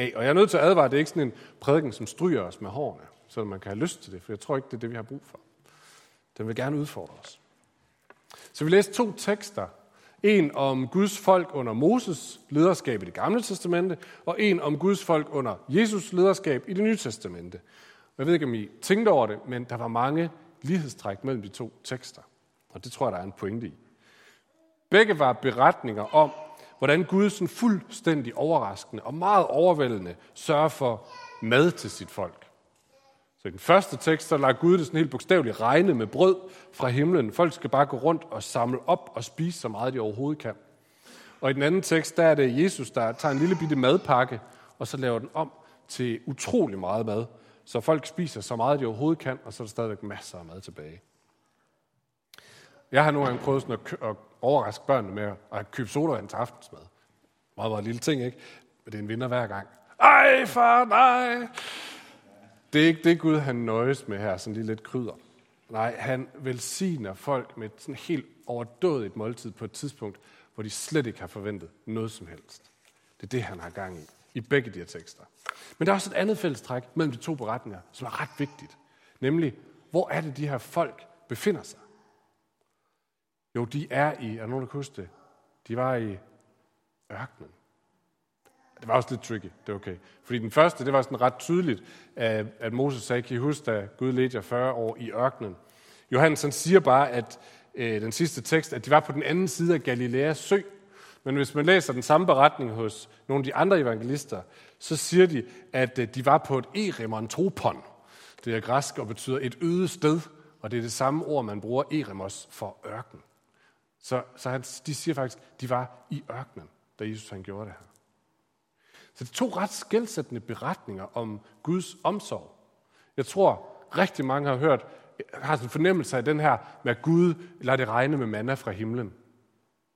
af. Og jeg er nødt til at advare, at det er ikke sådan en prædiken, som stryger os med hårene, så man kan have lyst til det, for jeg tror ikke, det er det, vi har brug for. Den vil gerne udfordre os. Så vi læser to tekster. En om Guds folk under Moses lederskab i det gamle testamente, og en om Guds folk under Jesus lederskab i det nye testamente. Jeg ved ikke, om I tænkte over det, men der var mange lighedstræk mellem de to tekster. Og det tror jeg, der er en pointe i. Begge var beretninger om, hvordan Gud sådan fuldstændig overraskende og meget overvældende sørger for mad til sit folk. Så i den første tekst, så lader Gud det sådan helt bogstaveligt regne med brød fra himlen. Folk skal bare gå rundt og samle op og spise så meget, de overhovedet kan. Og i den anden tekst, der er det Jesus, der tager en lille bitte madpakke, og så laver den om til utrolig meget mad. Så folk spiser så meget, de overhovedet kan, og så er der stadigvæk masser af mad tilbage. Jeg har nogle gange prøvet sådan at, at overraske børnene med at købe sodavand til aftensmad. Meget, meget lille ting, ikke? Men det er en vinder hver gang. Ej, far, nej! Det er ikke det, Gud han nøjes med her, sådan lige lidt krydder. Nej, han velsigner folk med sådan helt overdådigt måltid på et tidspunkt, hvor de slet ikke har forventet noget som helst. Det er det, han har gang i, i begge de her tekster. Men der er også et andet fællestræk mellem de to beretninger, som er ret vigtigt. Nemlig, hvor er det, de her folk befinder sig? Jo, de er i, er der nogen, der kan huske det? De var i ørkenen. Det var også lidt tricky, det er okay. Fordi den første, det var sådan ret tydeligt, at Moses sagde, kan I huske, da Gud ledte jer 40 år i ørkenen? Johannes han siger bare, at øh, den sidste tekst, at de var på den anden side af Galileas sø. Men hvis man læser den samme beretning hos nogle af de andre evangelister, så siger de, at øh, de var på et eremontopon. Det er græsk og betyder et øde sted, og det er det samme ord, man bruger eremos for ørken. Så, så han, de siger faktisk, de var i ørkenen, da Jesus han gjorde det her. Så det er to ret skældsættende beretninger om Guds omsorg. Jeg tror, rigtig mange har hørt, har sådan en fornemmelse af den her med, at Gud lader det regne med manna fra himlen.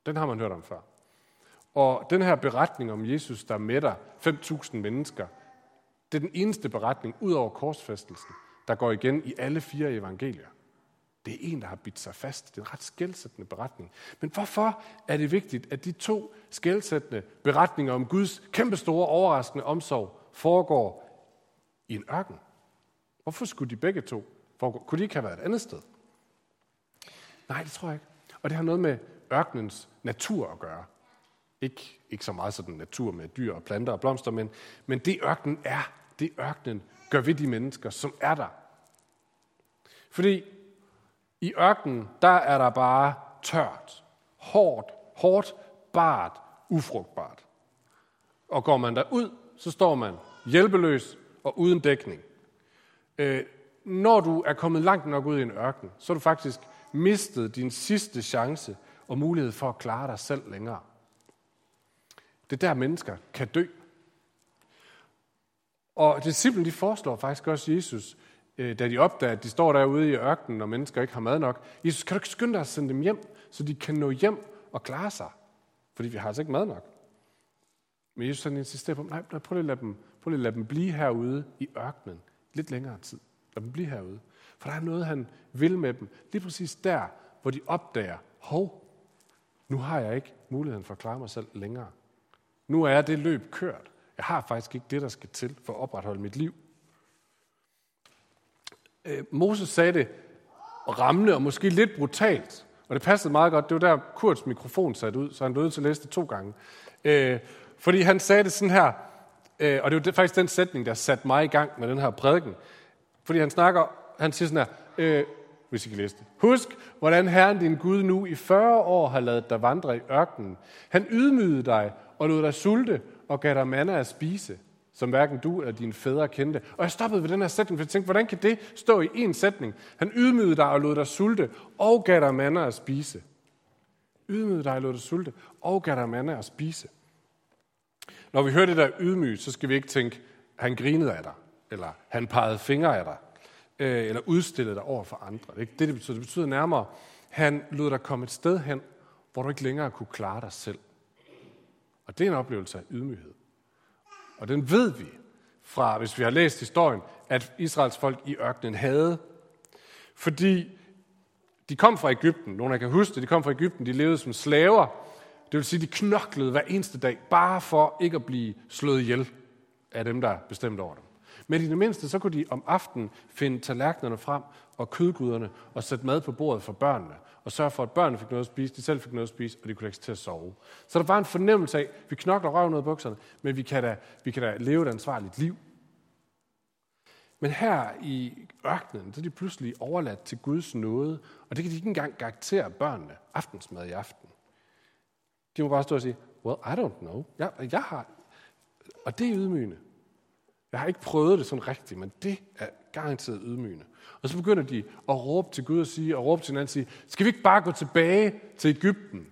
Den har man hørt om før. Og den her beretning om Jesus, der mætter 5.000 mennesker, det er den eneste beretning, ud over korsfæstelsen, der går igen i alle fire evangelier. Det er en, der har bidt sig fast. Det er en ret skældsættende beretning. Men hvorfor er det vigtigt, at de to skældsættende beretninger om Guds kæmpestore, overraskende omsorg foregår i en ørken? Hvorfor skulle de begge to foregå? Kunne de ikke have været et andet sted? Nej, det tror jeg ikke. Og det har noget med ørkenens natur at gøre. Ikke, ikke så meget sådan natur med dyr og planter og blomster, men, men det ørkenen er, det ørkenen gør ved de mennesker, som er der. Fordi i ørkenen, der er der bare tørt, hårdt, hårdt, bart, ufrugtbart. Og går man derud, så står man hjælpeløs og uden dækning. Øh, når du er kommet langt nok ud i en ørken, så har du faktisk mistet din sidste chance og mulighed for at klare dig selv længere. Det er der, mennesker kan dø. Og disciplen de foreslår faktisk også Jesus, Øh, da de opdager, at de står derude i ørkenen, og mennesker ikke har mad nok. Jesus, kan du ikke skynde dig at sende dem hjem, så de kan nå hjem og klare sig? Fordi vi har altså ikke mad nok. Men Jesus han insisterer på, nej, prøv lige at lade dem, prøv lige at lade dem blive herude i ørkenen lidt længere tid. Lad dem blive herude. For der er noget, han vil med dem. Lige præcis der, hvor de opdager, hov, nu har jeg ikke muligheden for at klare mig selv længere. Nu er det løb kørt. Jeg har faktisk ikke det, der skal til for at opretholde mit liv. Øh, Moses sagde det rammende og måske lidt brutalt, og det passede meget godt. Det var der Kurts mikrofon sat ud, så han blev til at læse det to gange. Øh, fordi han sagde det sådan her, øh, og det var faktisk den sætning, der satte mig i gang med den her prædiken. Fordi han snakker, han siger sådan her, øh, hvis I kan læse det. Husk, hvordan Herren din Gud nu i 40 år har lavet dig vandre i ørkenen. Han ydmygede dig og lod dig sulte og gav dig manna at spise som hverken du eller dine fædre kendte. Og jeg stoppede ved den her sætning, for jeg tænkte, hvordan kan det stå i én sætning? Han ydmygede dig og lod dig sulte, og gav dig mander at spise. Ydmygede dig og lod dig sulte, og gav dig mander at spise. Når vi hører det der ydmyg, så skal vi ikke tænke, han grinede af dig, eller han pegede fingre af dig, øh, eller udstillede dig over for andre. Det er ikke det, det betyder. Det betyder nærmere, han lod dig komme et sted hen, hvor du ikke længere kunne klare dig selv. Og det er en oplevelse af ydmyghed. Og den ved vi fra, hvis vi har læst historien, at Israels folk i ørkenen havde. Fordi de kom fra Ægypten. Nogle af jer kan huske det. De kom fra Ægypten. De levede som slaver. Det vil sige, de knoklede hver eneste dag, bare for ikke at blive slået ihjel af dem, der bestemte over dem. Men i det mindste, så kunne de om aftenen finde tallerkenerne frem og kødgryderne og sætte mad på bordet for børnene. Og sørge for, at børnene fik noget at spise, de selv fik noget at spise, og de kunne lægge til at sove. Så der var en fornemmelse af, at vi knokler røven ud af bukserne, men vi kan da, vi kan da leve et ansvarligt liv. Men her i ørkenen, så er de pludselig overladt til Guds nåde, og det kan de ikke engang garantere børnene aftensmad i aften. De må bare stå og sige, well, I don't know. Jeg, jeg har... Og det er ydmygende. Jeg har ikke prøvet det sådan rigtigt, men det er garanteret ydmygende. Og så begynder de at råbe til Gud og sige, og råbe til hinanden og sige, skal vi ikke bare gå tilbage til Ægypten?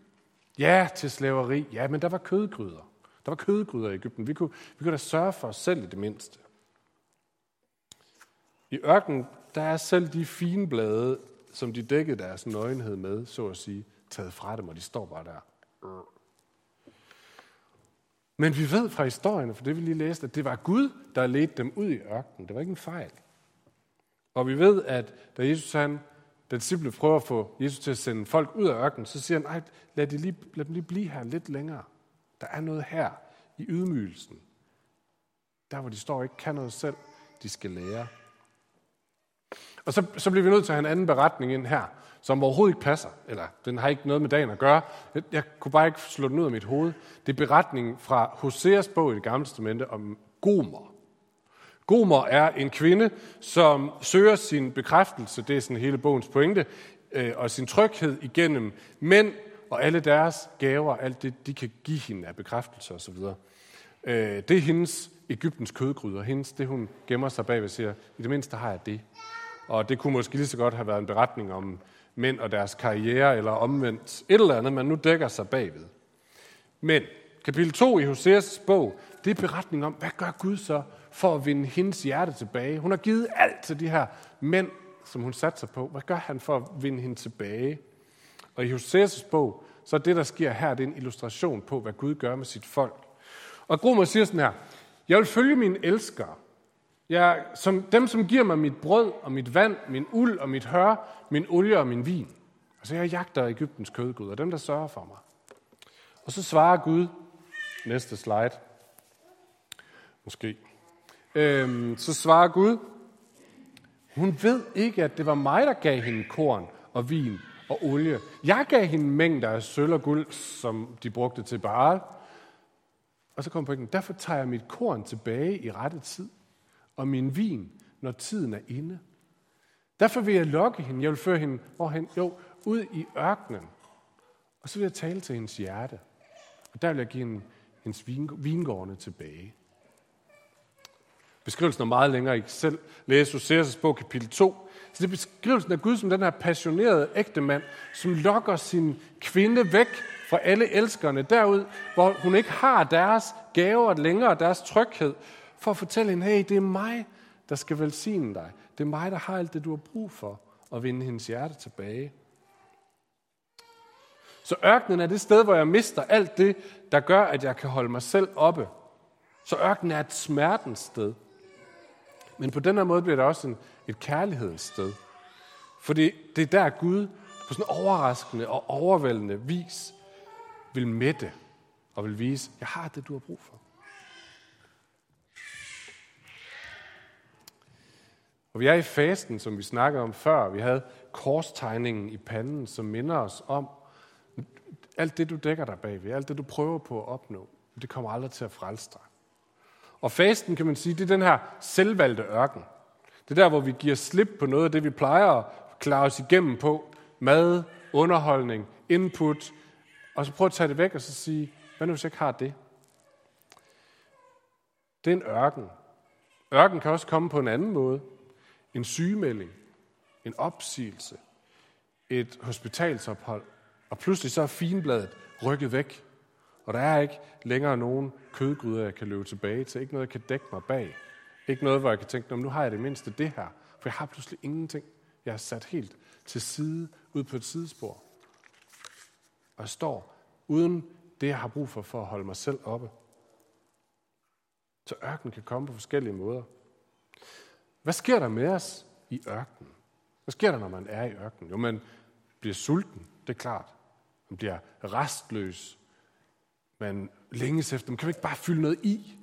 Ja, til slaveri. Ja, men der var kødgryder. Der var kødgryder i Ægypten. Vi kunne, vi kunne da sørge for os selv i det mindste. I ørkenen, der er selv de fine blade, som de dækkede deres nøgenhed med, så at sige, taget fra dem, og de står bare der. Men vi ved fra historien, for det vi lige læste, at det var Gud, der ledte dem ud i ørkenen. Det var ikke en fejl. Og vi ved, at da Jesus han, da disciple prøver at få Jesus til at sende folk ud af ørkenen, så siger han, nej, lad, de lige, lad dem lige blive her lidt længere. Der er noget her i ydmygelsen. Der, hvor de står og ikke kan noget selv, de skal lære. Og så, så bliver vi nødt til at have en anden beretning ind her, som overhovedet ikke passer. Eller den har ikke noget med dagen at gøre. Jeg, jeg kunne bare ikke slå den ud af mit hoved. Det er beretningen fra Hoseas bog i det gamle testamente om Gomer. Gomer er en kvinde, som søger sin bekræftelse, det er sådan hele bogens pointe, øh, og sin tryghed igennem mænd og alle deres gaver, alt det, de kan give hende af bekræftelse osv. Øh, det er hendes Ægyptens kødgryder, hendes, det hun gemmer sig bag ved, siger, i det mindste har jeg det. Og det kunne måske lige så godt have været en beretning om mænd og deres karriere, eller omvendt et eller andet, man nu dækker sig bagved. Men kapitel 2 i Hoseas bog, det er beretning om, hvad gør Gud så for at vinde hendes hjerte tilbage? Hun har givet alt til de her mænd, som hun satte sig på. Hvad gør han for at vinde hende tilbage? Og i Hoseas bog, så er det, der sker her, det er en illustration på, hvad Gud gør med sit folk. Og Gromer siger sådan her, jeg vil følge mine elskere, jeg, som, dem, som giver mig mit brød og mit vand, min uld og mit hør, min olie og min vin. Altså jeg jagter Ægyptens kødgud, og dem, der sørger for mig. Og så svarer Gud, næste slide, måske, øhm, så svarer Gud, hun ved ikke, at det var mig, der gav hende korn og vin og olie. Jeg gav hende mængder af sølv og guld, som de brugte til Baal. Og så kom pointen, derfor tager jeg mit korn tilbage i rette tid og min vin, når tiden er inde. Derfor vil jeg lokke hende. Jeg vil føre hende hvorhen? Jo, ud i ørkenen. Og så vil jeg tale til hendes hjerte. Og der vil jeg give hende hendes vingårdene tilbage. Beskrivelsen er meget længere. I kan selv læse Hoseas bog kapitel 2. Så det er beskrivelsen af Gud som den her passionerede ægte mand, som lokker sin kvinde væk fra alle elskerne derud, hvor hun ikke har deres gaver længere, deres tryghed, for at fortælle hende, hey, det er mig, der skal velsigne dig. Det er mig, der har alt det, du har brug for, at vinde hendes hjerte tilbage. Så ørkenen er det sted, hvor jeg mister alt det, der gør, at jeg kan holde mig selv oppe. Så ørkenen er et smertens sted. Men på den her måde bliver det også en, et kærlighedens sted. Fordi det er der Gud på sådan overraskende og overvældende vis vil mætte og vil vise, jeg har det, du har brug for. Og vi er i fasten, som vi snakkede om før. Vi havde korstegningen i panden, som minder os om, alt det, du dækker dig bagved, alt det, du prøver på at opnå, det kommer aldrig til at frelse dig. Og fasten, kan man sige, det er den her selvvalgte ørken. Det er der, hvor vi giver slip på noget af det, vi plejer at klare os igennem på. Mad, underholdning, input. Og så prøve at tage det væk og så sige, hvad nu hvis jeg ikke har det? Det er en ørken. Ørken kan også komme på en anden måde en sygemelding, en opsigelse, et hospitalsophold, og pludselig så er finbladet rykket væk, og der er ikke længere nogen kødgryder, jeg kan løbe tilbage til, ikke noget, jeg kan dække mig bag, ikke noget, hvor jeg kan tænke, nu har jeg det mindste det her, for jeg har pludselig ingenting. Jeg er sat helt til side, ud på et sidespor. Og jeg står uden det, jeg har brug for, for at holde mig selv oppe. Så ørken kan komme på forskellige måder. Hvad sker der med os i ørkenen? Hvad sker der, når man er i ørkenen? Jo, man bliver sulten, det er klart. Man bliver restløs. Man længes efter, man kan ikke bare fylde noget i?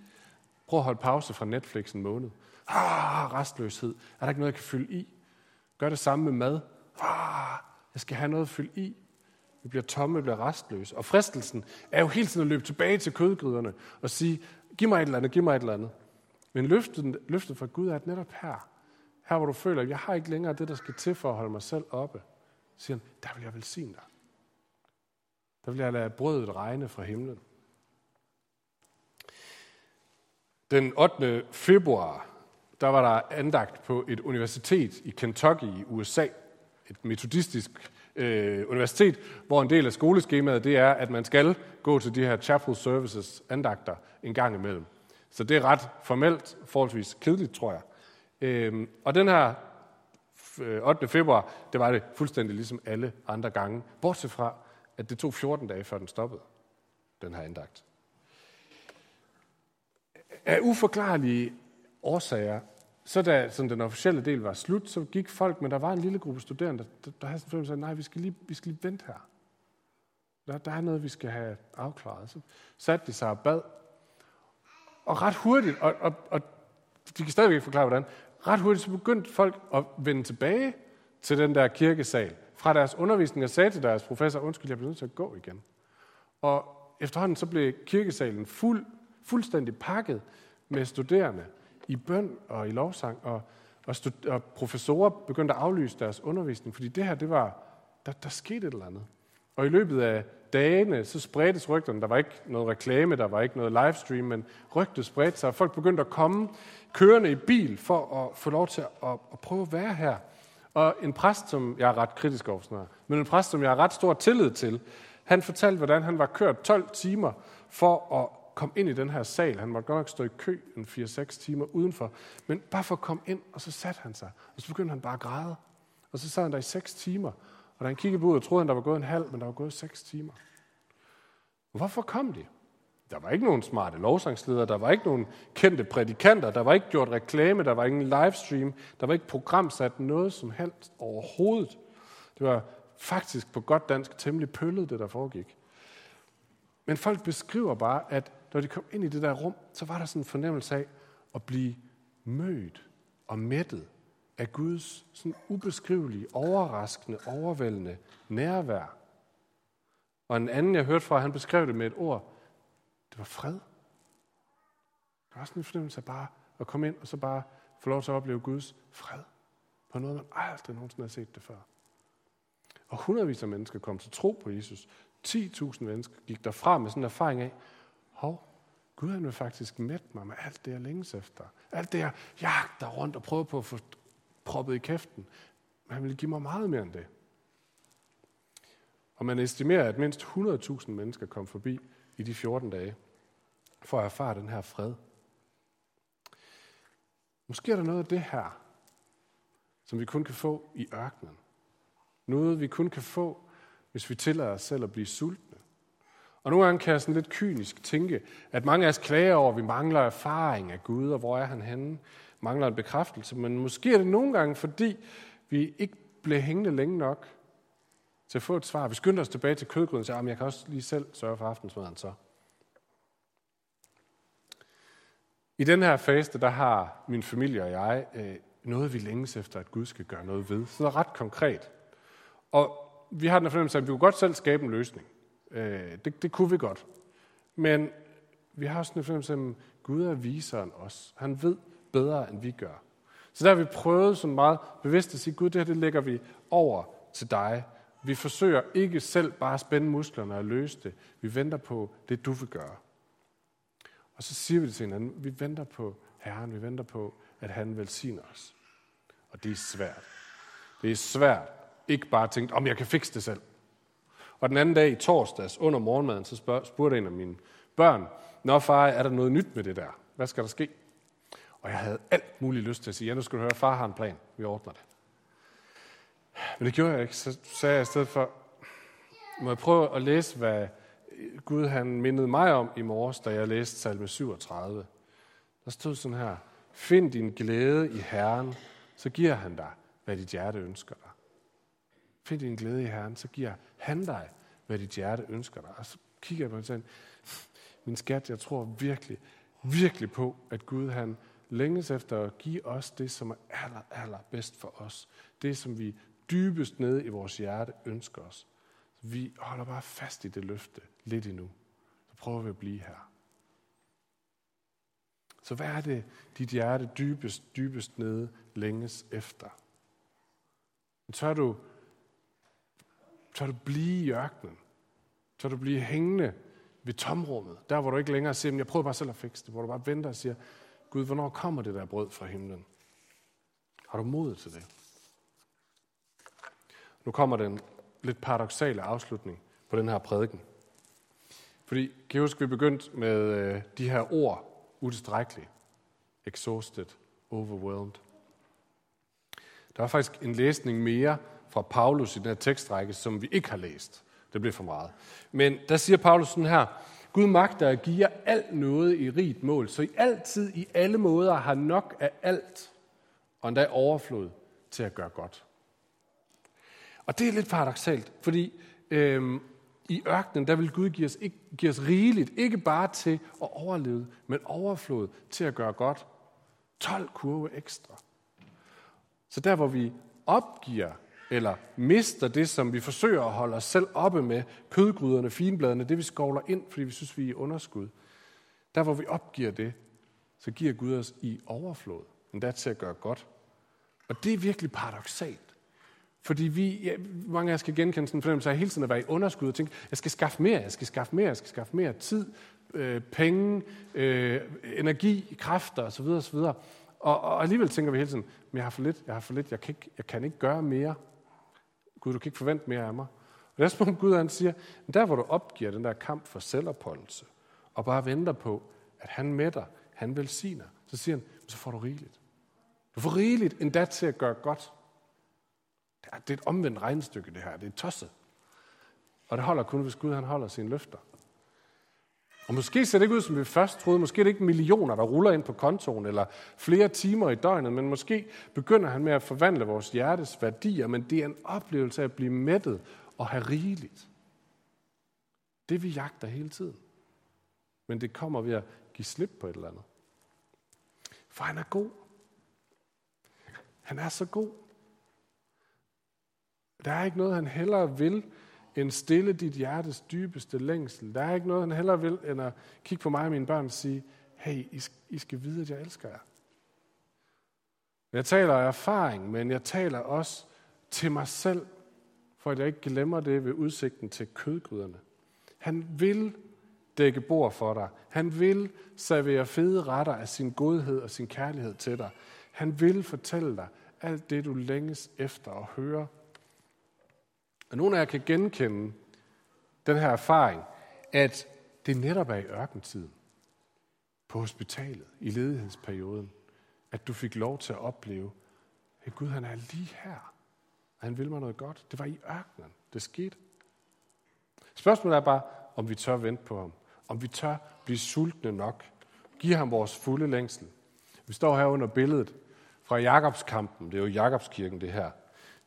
Prøv at holde pause fra Netflix en måned. Ah, restløshed. Er der ikke noget, jeg kan fylde i? Gør det samme med mad. Ah, jeg skal have noget at fylde i. Vi bliver tomme, vi bliver restløse. Og fristelsen er jo hele tiden at løbe tilbage til kødgryderne og sige, giv mig et eller andet, giv mig et eller andet. Men løftet, løftet fra Gud er at netop her. Her hvor du føler, at jeg har ikke længere det, der skal til for at holde mig selv oppe. Siger han, der vil jeg velsigne dig. Der vil jeg lade brødet regne fra himlen. Den 8. februar, der var der andagt på et universitet i Kentucky i USA. Et metodistisk øh, universitet, hvor en del af skoleskemaet det er, at man skal gå til de her chapel services andagter en gang imellem. Så det er ret formelt, forholdsvis kedeligt, tror jeg. Øh, og den her øh, 8. Februar, det var det fuldstændig ligesom alle andre gange, bortset fra, at det tog 14 dage, før den stoppede, den her andagt. Af uforklarlige årsager, så da sådan den officielle del var slut, så gik folk, men der var en lille gruppe studerende, der, der havde sådan følelse af, nej, vi skal lige, vi skal lige vente her. Der, der er noget, vi skal have afklaret. Så satte de sig og bad. Og ret hurtigt, og, og, og de kan stadigvæk forklare, hvordan, ret hurtigt så begyndte folk at vende tilbage til den der kirkesal fra deres undervisning og sagde til deres professor, undskyld, jeg bliver nødt til at gå igen. Og efterhånden så blev kirkesalen fuld, fuldstændig pakket med studerende i bøn og i lovsang, og, og, stud- og professorer begyndte at aflyse deres undervisning, fordi det her, det var, der, der skete et eller andet. Og i løbet af dagene, så spredtes rygterne. Der var ikke noget reklame, der var ikke noget livestream, men rygtet spredte sig, og folk begyndte at komme kørende i bil for at få lov til at, at prøve at være her. Og en præst, som jeg er ret kritisk over sådan noget, men en præst, som jeg har ret stor tillid til, han fortalte, hvordan han var kørt 12 timer for at komme ind i den her sal. Han måtte godt nok stå i kø en 4-6 timer udenfor, men bare for at komme ind, og så satte han sig. Og så begyndte han bare at græde. Og så sad han der i 6 timer. Og da han kiggede på ud, troede han, der var gået en halv, men der var gået 6 timer. Hvorfor kom de? Der var ikke nogen smarte lovsangsledere, der var ikke nogen kendte prædikanter, der var ikke gjort reklame, der var ingen livestream, der var ikke programsat noget som helst overhovedet. Det var faktisk på godt dansk temmelig pøllet, det der foregik. Men folk beskriver bare, at når de kom ind i det der rum, så var der sådan en fornemmelse af at blive mødt og mættet af Guds sådan ubeskrivelige, overraskende, overvældende nærvær. Og en anden, jeg hørte fra, han beskrev det med et ord, det var fred. Det var sådan en fornemmelse af bare at komme ind og så bare få lov til at opleve Guds fred. På noget, man aldrig nogensinde har set det før. Og hundredvis af mennesker kom til tro på Jesus. 10.000 mennesker gik derfra med sådan en erfaring af, hov, Gud han vil faktisk mætte mig med alt det, jeg længes efter. Alt det, jeg jagter rundt og prøver på at få proppet i kæften. Men han ville give mig meget mere end det. Og man estimerer, at mindst 100.000 mennesker kom forbi i de 14 dage, for at erfare den her fred. Måske er der noget af det her, som vi kun kan få i ørkenen. Noget, vi kun kan få, hvis vi tillader os selv at blive sultne. Og nogle gange kan jeg sådan lidt kynisk tænke, at mange af os klager over, at vi mangler erfaring af Gud, og hvor er han henne? Mangler en bekræftelse. Men måske er det nogle gange, fordi vi ikke blev hængende længe nok til at få et svar. Vi skyndte os tilbage til kødgryden og sagde, ah, at jeg kan også lige selv sørge for aftensmaden så. I den her faste, der har min familie og jeg øh, noget, vi længes efter, at Gud skal gøre noget ved. Så det er ret konkret. Og vi har den fornemmelse, at vi kunne godt selv skabe en løsning. Øh, det, det kunne vi godt. Men vi har også en fornemmelse at Gud er viseren os. Han ved bedre, end vi gør. Så der har vi prøvet så meget bevidst at sige, Gud, det her det lægger vi over til dig. Vi forsøger ikke selv bare at spænde musklerne og løse det. Vi venter på det, du vil gøre. Og så siger vi det til hinanden, vi venter på Herren, vi venter på, at han velsigner os. Og det er svært. Det er svært ikke bare at tænke, om jeg kan fikse det selv. Og den anden dag i torsdags under morgenmaden, så spurgte en af mine børn, Nå far, er der noget nyt med det der? Hvad skal der ske? Og jeg havde alt muligt lyst til at sige, ja, nu skal du høre, far har en plan. Vi ordner det. Men det gjorde jeg ikke. Så sagde jeg i stedet for, må jeg prøve at læse, hvad Gud han mindede mig om i morges, da jeg læste salme 37. Der stod sådan her, find din glæde i Herren, så giver han dig, hvad dit hjerte ønsker dig. Find din glæde i Herren, så giver han dig, hvad dit hjerte ønsker dig. Og så kigger jeg på og siger, min skat, jeg tror virkelig, virkelig på, at Gud han længes efter at give os det, som er aller, aller bedst for os. Det, som vi dybest nede i vores hjerte ønsker os. Vi holder bare fast i det løfte lidt endnu. Så prøver vi at blive her. Så hvad er det, dit hjerte dybest, dybest nede længes efter? Tør du, tør du blive i ørkenen? Tør du blive hængende ved tomrummet? Der, hvor du ikke længere siger, jeg prøver bare selv at fikse det. Hvor du bare venter og siger, Gud, hvornår kommer det der brød fra himlen? Har du mod til det? Nu kommer den lidt paradoxale afslutning på den her prædiken. Fordi, kan I huske, vi begyndte med øh, de her ord, utilstrækkeligt, exhausted, overwhelmed. Der er faktisk en læsning mere fra Paulus i den her tekstrække, som vi ikke har læst. Det blev for meget. Men der siger Paulus sådan her, Gud magter at give jer alt noget i rigt mål, så I altid i alle måder har nok af alt, og endda overflod til at gøre godt. Og det er lidt paradoxalt, fordi øhm, i ørkenen, der vil Gud give os, ikke, give os rigeligt, ikke bare til at overleve, men overflod til at gøre godt. 12 kurve ekstra. Så der, hvor vi opgiver eller mister det, som vi forsøger at holde os selv oppe med, kødgryderne, finbladene, det vi skovler ind, fordi vi synes, vi er i underskud. Der, hvor vi opgiver det, så giver Gud os i overflod, endda til at gøre godt. Og det er virkelig paradoxalt. Fordi vi, ja, mange af os skal genkende sådan en fornemmelse af hele tiden at være i underskud og tænke, jeg skal skaffe mere, jeg skal skaffe mere, jeg skal skaffe mere tid, øh, penge, øh, energi, kræfter osv. osv. Og, og alligevel tænker vi hele tiden, men jeg har for lidt, jeg har for lidt, jeg kan ikke, jeg kan ikke gøre mere. Gud, du kan ikke forvente mere af mig. Og det er som Gud han siger, men der hvor du opgiver den der kamp for selvopholdelse, og bare venter på, at han mætter, han velsigner, så siger han, så får du rigeligt. Du får rigeligt endda til at gøre godt. Det er et omvendt regnestykke, det her. Det er tosset. Og det holder kun, hvis Gud han holder sine løfter. Og måske ser det ikke ud, som vi først troede. Måske er det ikke millioner, der ruller ind på kontoen, eller flere timer i døgnet, men måske begynder han med at forvandle vores hjertes værdier, men det er en oplevelse af at blive mættet og have rigeligt. Det vi jagter hele tiden. Men det kommer ved at give slip på et eller andet. For han er god. Han er så god. Der er ikke noget, han hellere vil, end stille dit hjertes dybeste længsel. Der er ikke noget, han hellere vil, end at kigge på mig og mine børn og sige, hey, I skal vide, at jeg elsker jer. Jeg taler af erfaring, men jeg taler også til mig selv, for at jeg ikke glemmer det ved udsigten til kødgryderne. Han vil dække bord for dig. Han vil servere fede retter af sin godhed og sin kærlighed til dig. Han vil fortælle dig alt det, du længes efter at høre og nogle af jer kan genkende den her erfaring, at det netop er i ørkentiden, på hospitalet, i ledighedsperioden, at du fik lov til at opleve, at Gud han er lige her, og han vil mig noget godt. Det var i ørkenen, det skete. Spørgsmålet er bare, om vi tør vente på ham. Om vi tør blive sultne nok. Giv ham vores fulde længsel. Vi står her under billedet fra Jakobskampen. Det er jo Jakobskirken, det her.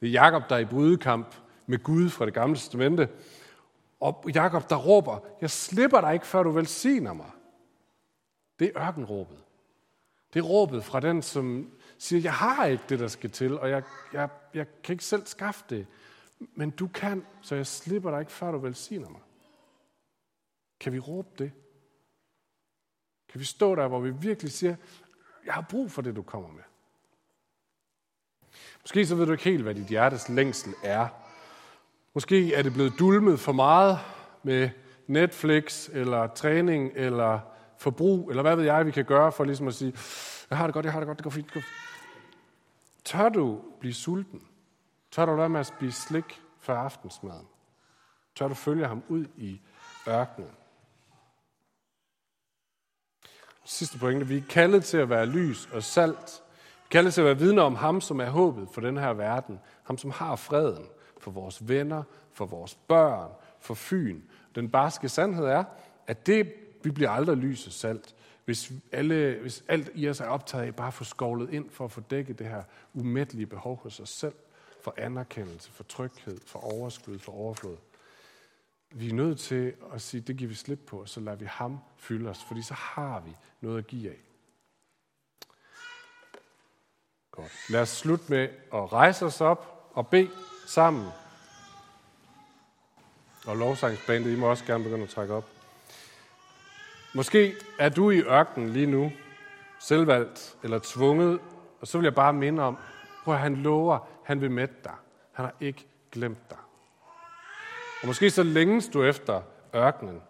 Det er Jakob, der er i brydekamp med Gud fra det gamle testamente. Og Jakob, der råber, jeg slipper dig ikke, før du velsigner mig. Det er ørkenråbet. Det er råbet fra den, som siger, jeg har ikke det, der skal til, og jeg, jeg, jeg kan ikke selv skaffe det. Men du kan, så jeg slipper dig ikke, før du velsigner mig. Kan vi råbe det? Kan vi stå der, hvor vi virkelig siger, jeg har brug for det, du kommer med? Måske så ved du ikke helt, hvad dit hjertes længsel er. Måske er det blevet dulmet for meget med Netflix, eller træning, eller forbrug, eller hvad ved jeg, vi kan gøre for ligesom at sige, jeg har det godt, jeg har det godt, det går fint. Det går fint. Tør du blive sulten? Tør du lade med at spise slik før aftensmaden? Tør du følge ham ud i ørkenen? Sidste pointe. Vi er kaldet til at være lys og salt. Vi er kaldet til at være vidner om ham, som er håbet for den her verden. Ham, som har freden for vores venner, for vores børn, for Fyn. Den barske sandhed er, at det, vi bliver aldrig lys og salt, hvis, alle, hvis alt i os er optaget af bare at få skovlet ind for at få dækket det her umættelige behov hos os selv, for anerkendelse, for tryghed, for overskud, for overflod. vi er nødt til at sige, det giver vi slip på, og så lader vi ham fylde os, fordi så har vi noget at give af. Godt. Lad os slutte med at rejse os op og bede sammen. Og lovsangsbandet, I må også gerne begynde at trække op. Måske er du i ørkenen lige nu, selvvalgt eller tvunget, og så vil jeg bare minde om, hvor han lover, han vil mætte dig. Han har ikke glemt dig. Og måske så længes du efter ørkenen,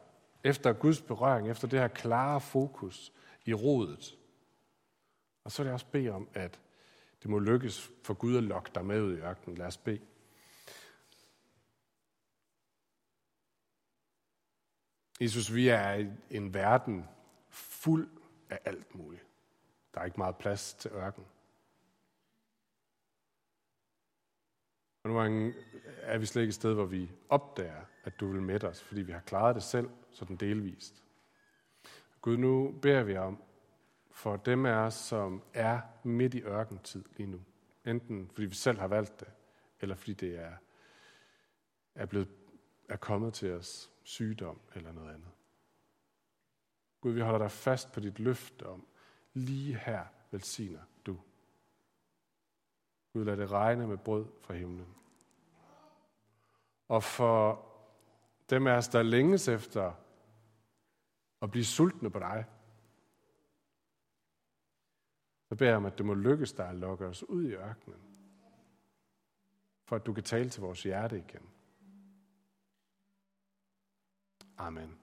efter Guds berøring, efter det her klare fokus i rodet. Og så vil jeg også bede om, at det må lykkes for Gud at lokke dig med ud i ørkenen. Lad os bede. Jesus, vi er i en verden fuld af alt muligt. Der er ikke meget plads til ørken. Og nogle gange er vi slet ikke et sted, hvor vi opdager, at du vil med os, fordi vi har klaret det selv, sådan delvist. Gud, nu beder vi om, for dem af os, som er midt i ørkentid lige nu. Enten fordi vi selv har valgt det, eller fordi det er, er, blevet, er kommet til os sygdom eller noget andet. Gud, vi holder dig fast på dit løfte om, lige her velsigner du. Gud, lad det regne med brød fra himlen. Og for dem af os, der længes efter at blive sultne på dig, så beder jeg om, at det må lykkes dig at lokke os ud i ørkenen, for at du kan tale til vores hjerte igen. Amen.